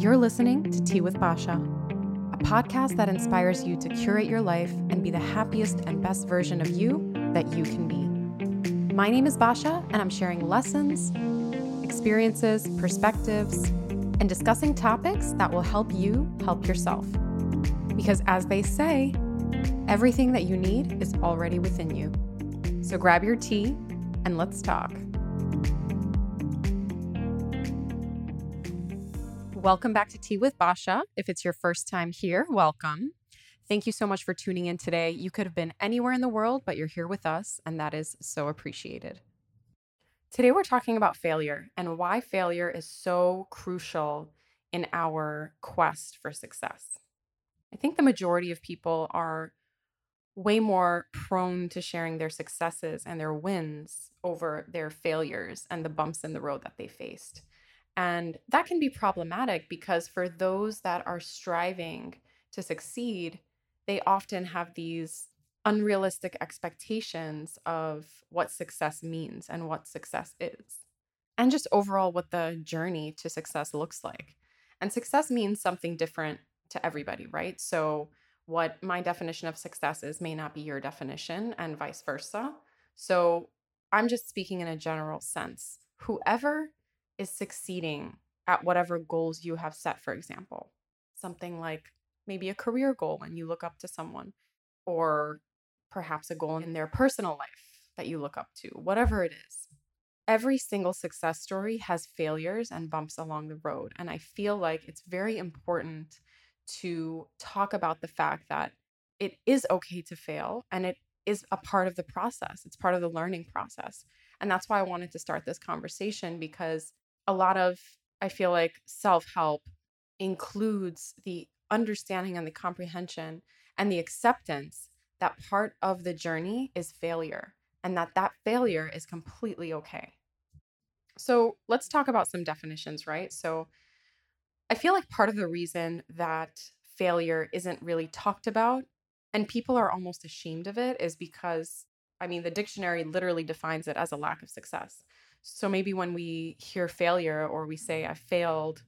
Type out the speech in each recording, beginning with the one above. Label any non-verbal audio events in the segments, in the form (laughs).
You're listening to Tea with Basha, a podcast that inspires you to curate your life and be the happiest and best version of you that you can be. My name is Basha, and I'm sharing lessons, experiences, perspectives, and discussing topics that will help you help yourself. Because as they say, everything that you need is already within you. So grab your tea and let's talk. Welcome back to Tea with Basha. If it's your first time here, welcome. Thank you so much for tuning in today. You could have been anywhere in the world, but you're here with us, and that is so appreciated. Today, we're talking about failure and why failure is so crucial in our quest for success. I think the majority of people are way more prone to sharing their successes and their wins over their failures and the bumps in the road that they faced. And that can be problematic because for those that are striving to succeed, they often have these unrealistic expectations of what success means and what success is, and just overall what the journey to success looks like. And success means something different to everybody, right? So, what my definition of success is may not be your definition, and vice versa. So, I'm just speaking in a general sense. Whoever is succeeding at whatever goals you have set, for example. Something like maybe a career goal and you look up to someone, or perhaps a goal in their personal life that you look up to, whatever it is. Every single success story has failures and bumps along the road. And I feel like it's very important to talk about the fact that it is okay to fail and it is a part of the process. It's part of the learning process. And that's why I wanted to start this conversation because a lot of, I feel like, self help includes the understanding and the comprehension and the acceptance that part of the journey is failure and that that failure is completely okay. So let's talk about some definitions, right? So I feel like part of the reason that failure isn't really talked about and people are almost ashamed of it is because, I mean, the dictionary literally defines it as a lack of success. So maybe when we hear failure or we say, I failed,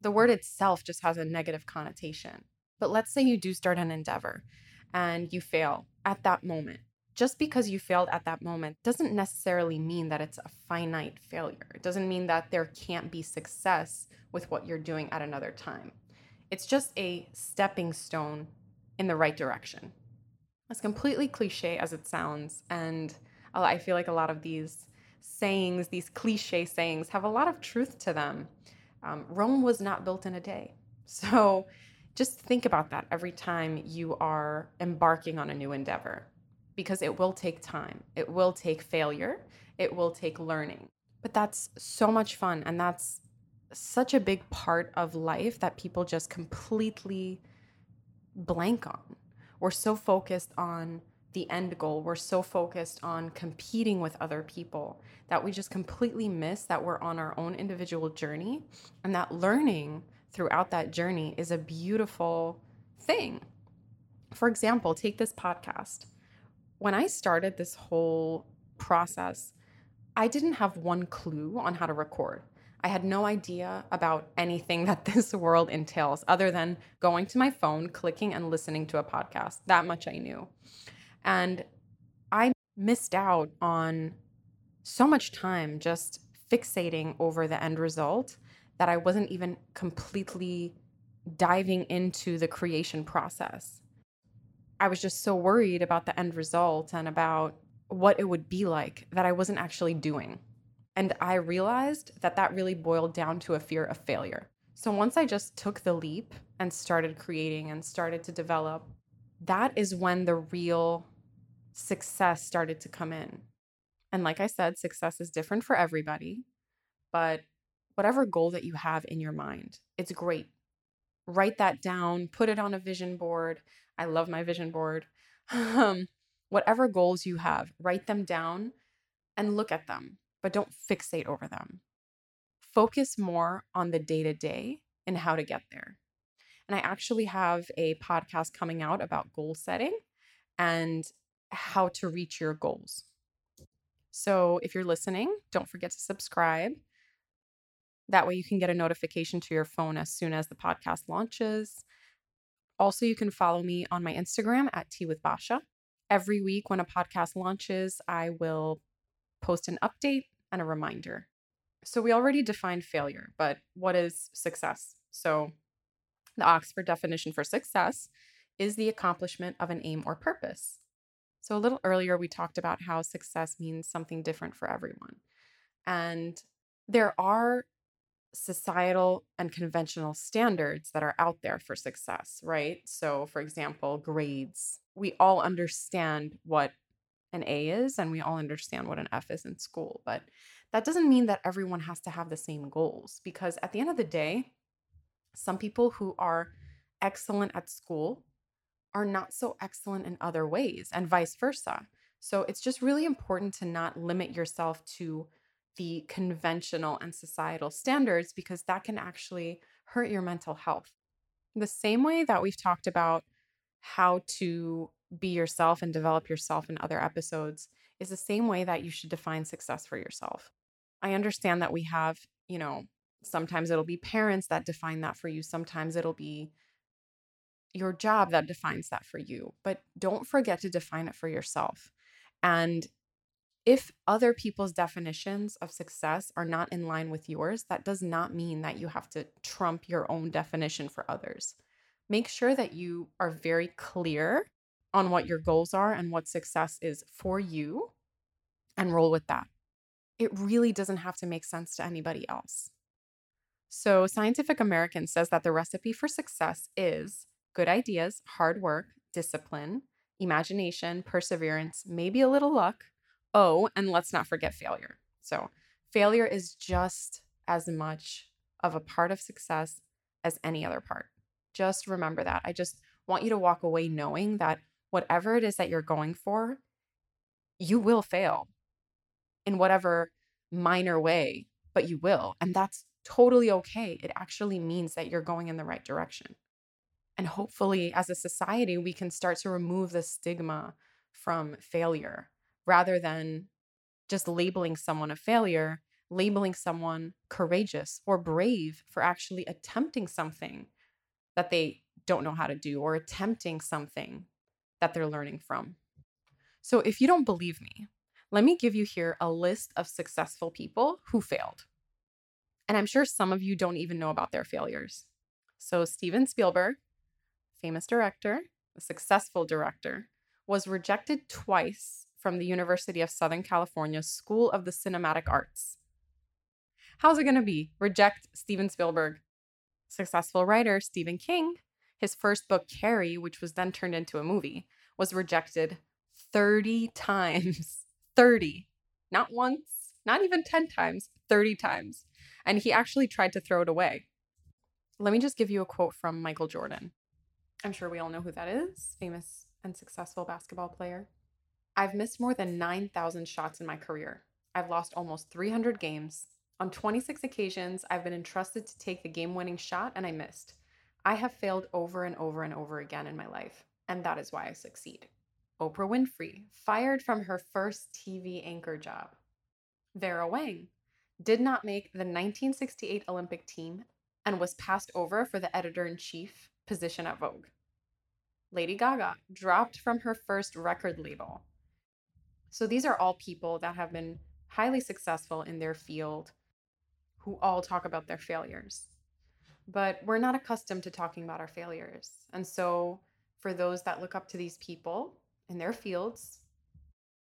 the word itself just has a negative connotation. But let's say you do start an endeavor and you fail at that moment. Just because you failed at that moment doesn't necessarily mean that it's a finite failure. It doesn't mean that there can't be success with what you're doing at another time. It's just a stepping stone in the right direction. As completely cliche as it sounds, and uh, I feel like a lot of these sayings, these cliche sayings, have a lot of truth to them. Um, Rome was not built in a day. (laughs) So just think about that every time you are embarking on a new endeavor because it will take time, it will take failure, it will take learning. But that's so much fun. And that's such a big part of life that people just completely blank on. We're so focused on the end goal. We're so focused on competing with other people that we just completely miss that we're on our own individual journey and that learning throughout that journey is a beautiful thing. For example, take this podcast. When I started this whole process, I didn't have one clue on how to record. I had no idea about anything (laughs) that this world entails other than going to my phone, clicking, and listening to a podcast. That much I knew. And I missed out on so much time just fixating over the end result that I wasn't even completely diving into the creation process. I was just so worried about the end result and about what it would be like that I wasn't actually doing. And I realized that that really boiled down to a fear of failure. So once I just took the leap and started creating and started to develop, that is when the real success started to come in. And like I said, success is different for everybody, but whatever goal that you have in your mind, it's great. Write that down, put it on a vision board. I love my vision board. (laughs) um, whatever goals you have, write them down and look at them, but don't fixate over them. Focus more on the day to day and how to get there. And I actually have a podcast coming out about goal setting. And how to reach your goals. So if you're listening, don't forget to subscribe. That way, you can get a notification to your phone as soon as the podcast launches. Also, you can follow me on my Instagram at Tea with Basha. Every week, when a podcast launches, I will post an update and a reminder. So, we already defined failure, but what is success? So, the Oxford definition for success is the accomplishment of an aim or purpose. So, a little earlier, we talked about how success means something different for everyone. And there are societal and conventional standards that are out there for success, right? So, for example, grades. We all understand what an A is and we all understand what an F is in school, but that doesn't mean that everyone has to have the same goals because at the end of the day, some people who are excellent at school are not so excellent in other ways and vice versa. So, it's just really important to not limit yourself to the conventional and societal standards because that can actually hurt your mental health. The same way that we've talked about how to be yourself and develop yourself in other episodes is the same way that you should define success for yourself. I understand that we have, you know, sometimes it'll be parents that define that for you, sometimes it'll be your job that defines that for you, but don't forget to define it for yourself. And if other people's definitions of success are not in line with yours, that does not mean that you have to trump your own definition for others. Make sure that you are very clear on what your goals are and what success is for you and roll with that. It really doesn't have to make sense to anybody else. So, Scientific American says that the recipe for success is good ideas, hard work, discipline, imagination, perseverance, maybe a little luck, Oh, and let's not forget failure. So, failure is just as much of a part of success as any other part. Just remember that. I just want you to walk away knowing that whatever it is that you're going for, you will fail in whatever minor way, but you will. And that's totally okay. It actually means that you're going in the right direction. And hopefully, as a society, we can start to remove the stigma from failure rather than just labeling someone a failure, labeling someone courageous or brave for actually attempting something that they don't know how to do or attempting something that they're learning from. So, if you don't believe me, let me give you here a list of successful people who failed. And I'm sure some of you don't even know about their failures. So, Steven Spielberg, famous director, a successful director, was rejected twice from the University of Southern California School of the Cinematic Arts. How's it going to be? Reject Steven Spielberg. Successful writer Stephen King, his first book, Carrie, which was then turned into a movie, was rejected 30 (laughs) times. 30. Not once, not even 10 times, 30 times. And he actually tried to throw it away. Let me just give you a quote from Michael Jordan. I'm sure we all know who that is, famous and successful basketball player. I've missed more than 9,000 shots in my career. I've lost almost 300 games. On 26 occasions, I've been entrusted to take the game winning shot and I missed. I have failed over and over and over again in my life, and that is why I succeed. Oprah Winfrey, fired from her first TV anchor job. Vera Wang did not make the 1968 Olympic team and was passed over for the editor in chief position at Vogue. Lady Gaga mm. dropped from her first record label so these are all people that have been highly successful in their field who all talk about their failures. But we're not accustomed to talking about our failures. And so for those that look up to these people in their fields,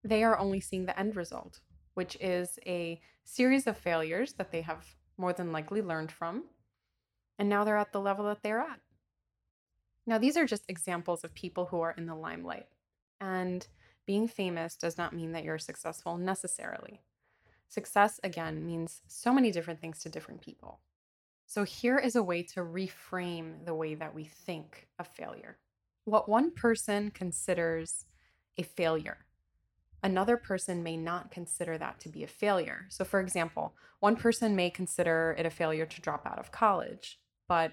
they are only seeing the end result, which is a series of failures that they have more than likely learned from. And now they're at the level that they're at. Now, these are just examples of people who are in the limelight. And being famous does not mean that you're successful necessarily. Success, again, means so many different things to different people. So, here is a way to reframe the way that we think of failure. What one person considers a failure, another person may not consider that to be a failure. So, for example, one person may consider it a failure to drop out of college, but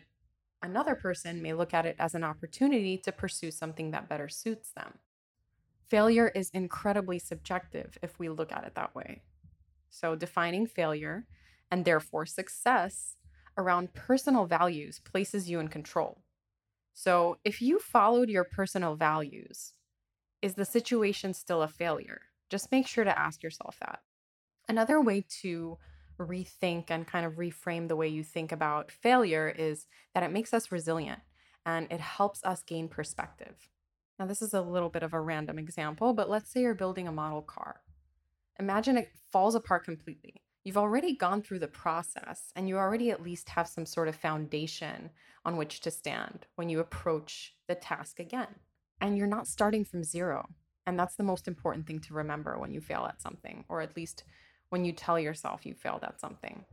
another person may look at it as an opportunity to pursue something that better suits them failure is incredibly subjective if we look at it that way. So, defining failure and therefore success around personal values places you in control. So, if you followed your personal values, is the situation still a failure? Just make sure to ask yourself that. Another way to rethink and kind of reframe the way you think about failure is that it makes us resilient and it helps us gain perspective. Now, this is a little bit of a random example, but let's say you're building a model car. Imagine it falls apart completely. You've already gone through the process and you already at least have some sort of foundation on which to stand when you approach the task again. And you're not starting from zero. And that's the most important thing to remember when you fail at something, or at least when you tell yourself you failed at something.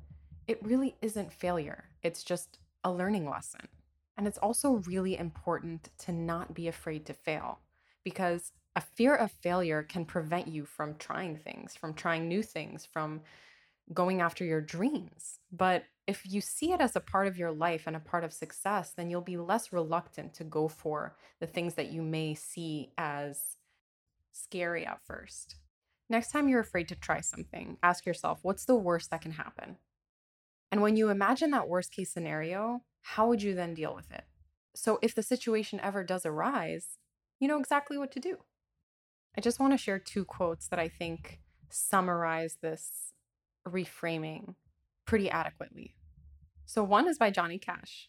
It really isn't failure, it's just a learning lesson. And it's also really important to not be afraid to fail because a fear of failure can prevent you from trying things, from trying new things, from going after your dreams. But if you see it as a part of your life and a part of success, then you'll be less reluctant to go for the things that you may see as scary at first. Next time you're afraid to try something, ask yourself, what's the worst that can happen? And when you imagine that worst case scenario, how would you then deal with it? So if the situation ever does arise, you know exactly what to do. I just want to share two quotes that I think summarize this reframing pretty adequately. So, one is by Johnny Cash.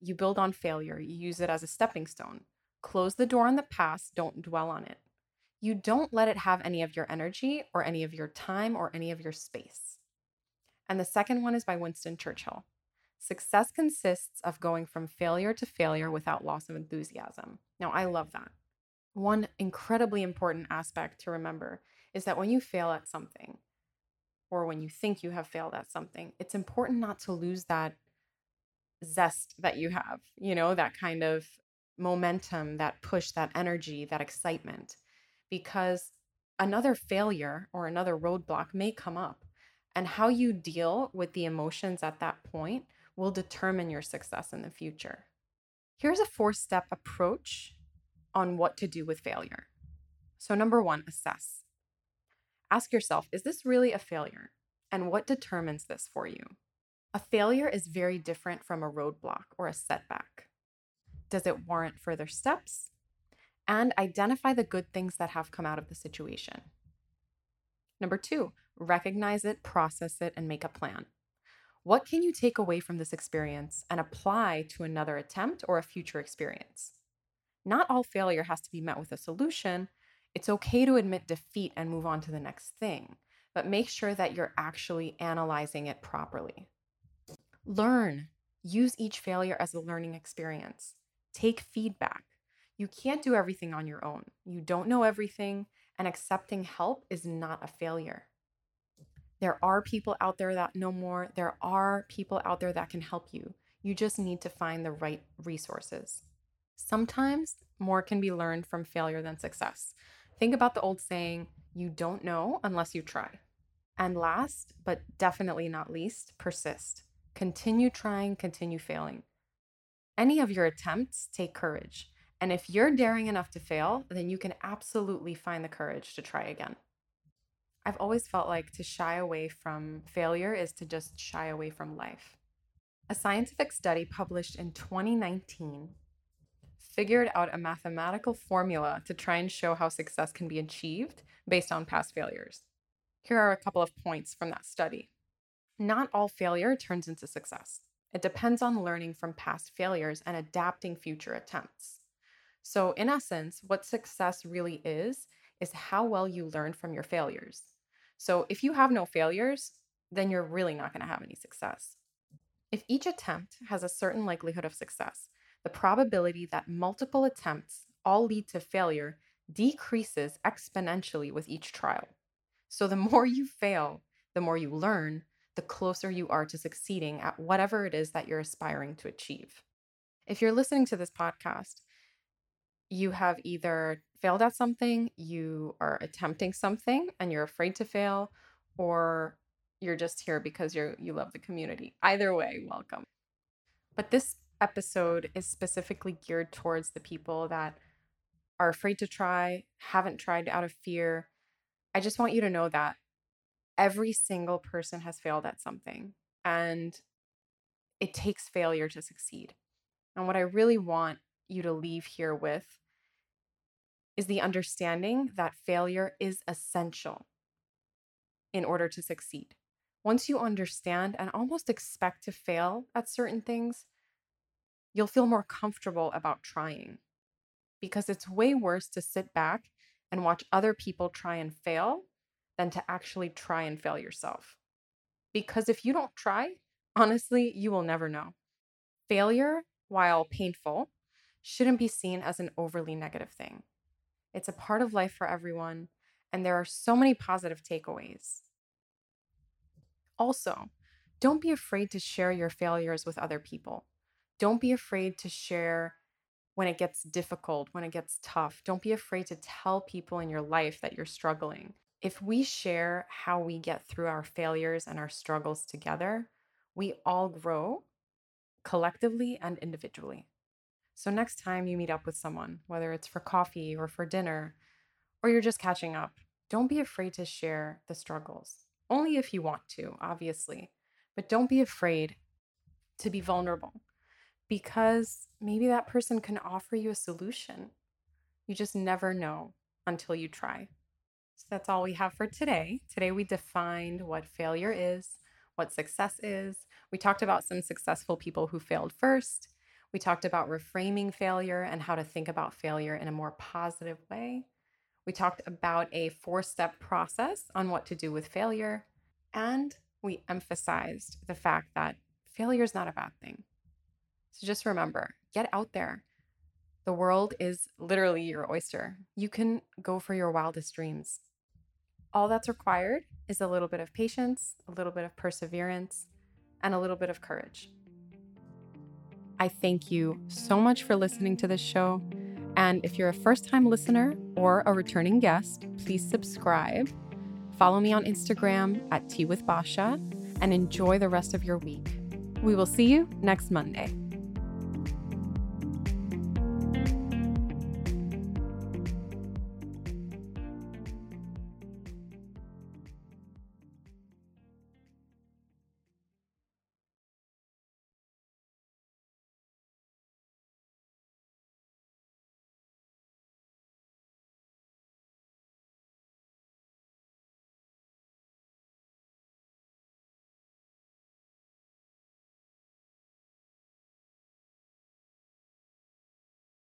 You build on failure, you use it as a stepping stone. Close the door on the past, don't dwell on it. You don't let it have any of your energy or any of your time or any of your space. And the second one is by Winston Churchill. Success consists of going from failure to failure without loss of enthusiasm. Now, I love that. One incredibly important aspect to remember is that when you fail at something, or when you think you have failed at something, it's important not to lose that zest that you have, you know, that kind of momentum, that push, that energy, that excitement, because another failure or another roadblock may come up. And how you deal with the emotions at that point will determine your success in the future. Here's a four step approach on what to do with failure. So, number one, assess. Ask yourself, is this really a failure? And what determines this for you? A failure is very different from a roadblock or a setback. Does it warrant further steps? And identify the good things that have come out of the situation. Number two, recognize it, process it, and make a plan. What can you take away from this experience and apply to another attempt or a future experience? Not all failure has to be met with a solution. It's okay to admit defeat and move on to the next thing, but make sure that you're actually analyzing it properly. Learn. Use each failure as a learning experience. Take feedback. You can't do everything on your own. You don't know everything, and accepting help is not a failure. There are people out there that know more. There are people out there that can help you. You just need to find the right resources. Sometimes more can be learned from failure than success. Think about the old saying, you don't know unless you try. And last, but definitely not least, persist. Continue trying, continue failing. Any of your attempts take courage. And if you're daring enough to fail, then you can absolutely find the courage to try again. I've always felt like to shy away from failure is to just shy away from life. A scientific study published in 2019 figured out a mathematical formula to try and show how success can be achieved based on past failures. Here are a couple of points from that study. Not all failure turns into success. It depends on learning from past failures and adapting future attempts. So, in essence, what success really is, is how well you learn from your failures. So if you have no failures, then you're really not going to have any success. If each attempt has a certain likelihood of success, the probability that multiple attempts all lead to failure decreases exponentially with each trial. So the (laughs) more you fail, the more you learn, the closer you are to succeeding at whatever it is that you're aspiring to achieve. If you're listening to this podcast, you have either failed at something, you are attempting something and you're afraid to fail, or you're just here because you're you love the community. Either way, welcome. But this episode is specifically geared towards the people that are afraid to try, haven't tried out of fear. I just want you to know that Every single person has failed at something, and it takes failure to succeed. And what I really want you to leave here with is the understanding that failure is essential in order to succeed. Once you understand and almost expect to fail at certain things, you'll feel more comfortable about trying because it's way worse to sit back and watch other people try and fail than to actually try and fail yourself. Because if you don't try, honestly, you will never know. Failure, while painful, shouldn't be seen as an overly negative thing. It's a part of life for everyone, and there are so many positive takeaways. Also, don't be afraid to share your failures with other people. Don't be afraid to share when it gets difficult, when it gets tough. Don't be afraid to tell people in your life that you're struggling. If we share how we get through our failures and our struggles together, we all grow collectively and individually. So, next time you meet up with someone, whether it's for coffee or for dinner, or you're just catching up, don't be afraid to share the struggles. Only if you want to, obviously, but don't be afraid to be vulnerable because maybe that person can offer you a solution. You just never know until you try. So that's all we have for today. Today we defined what failure is, what success is. We talked about some successful people who failed first. We talked about reframing failure and how to think about failure in a more positive way. We talked about a four step process on what to do with failure. And we emphasized the fact that failure is not a bad thing. So just remember get out there. The world is literally your oyster. You can go for your wildest dreams. All that's required is a little bit of patience, a little bit of perseverance, and a little bit of courage. I thank you so much for listening to this show. And if you're a first time listener or a returning guest, please subscribe. Follow me on Instagram at Tea with Basha and enjoy the rest of your week. We will see you next Monday.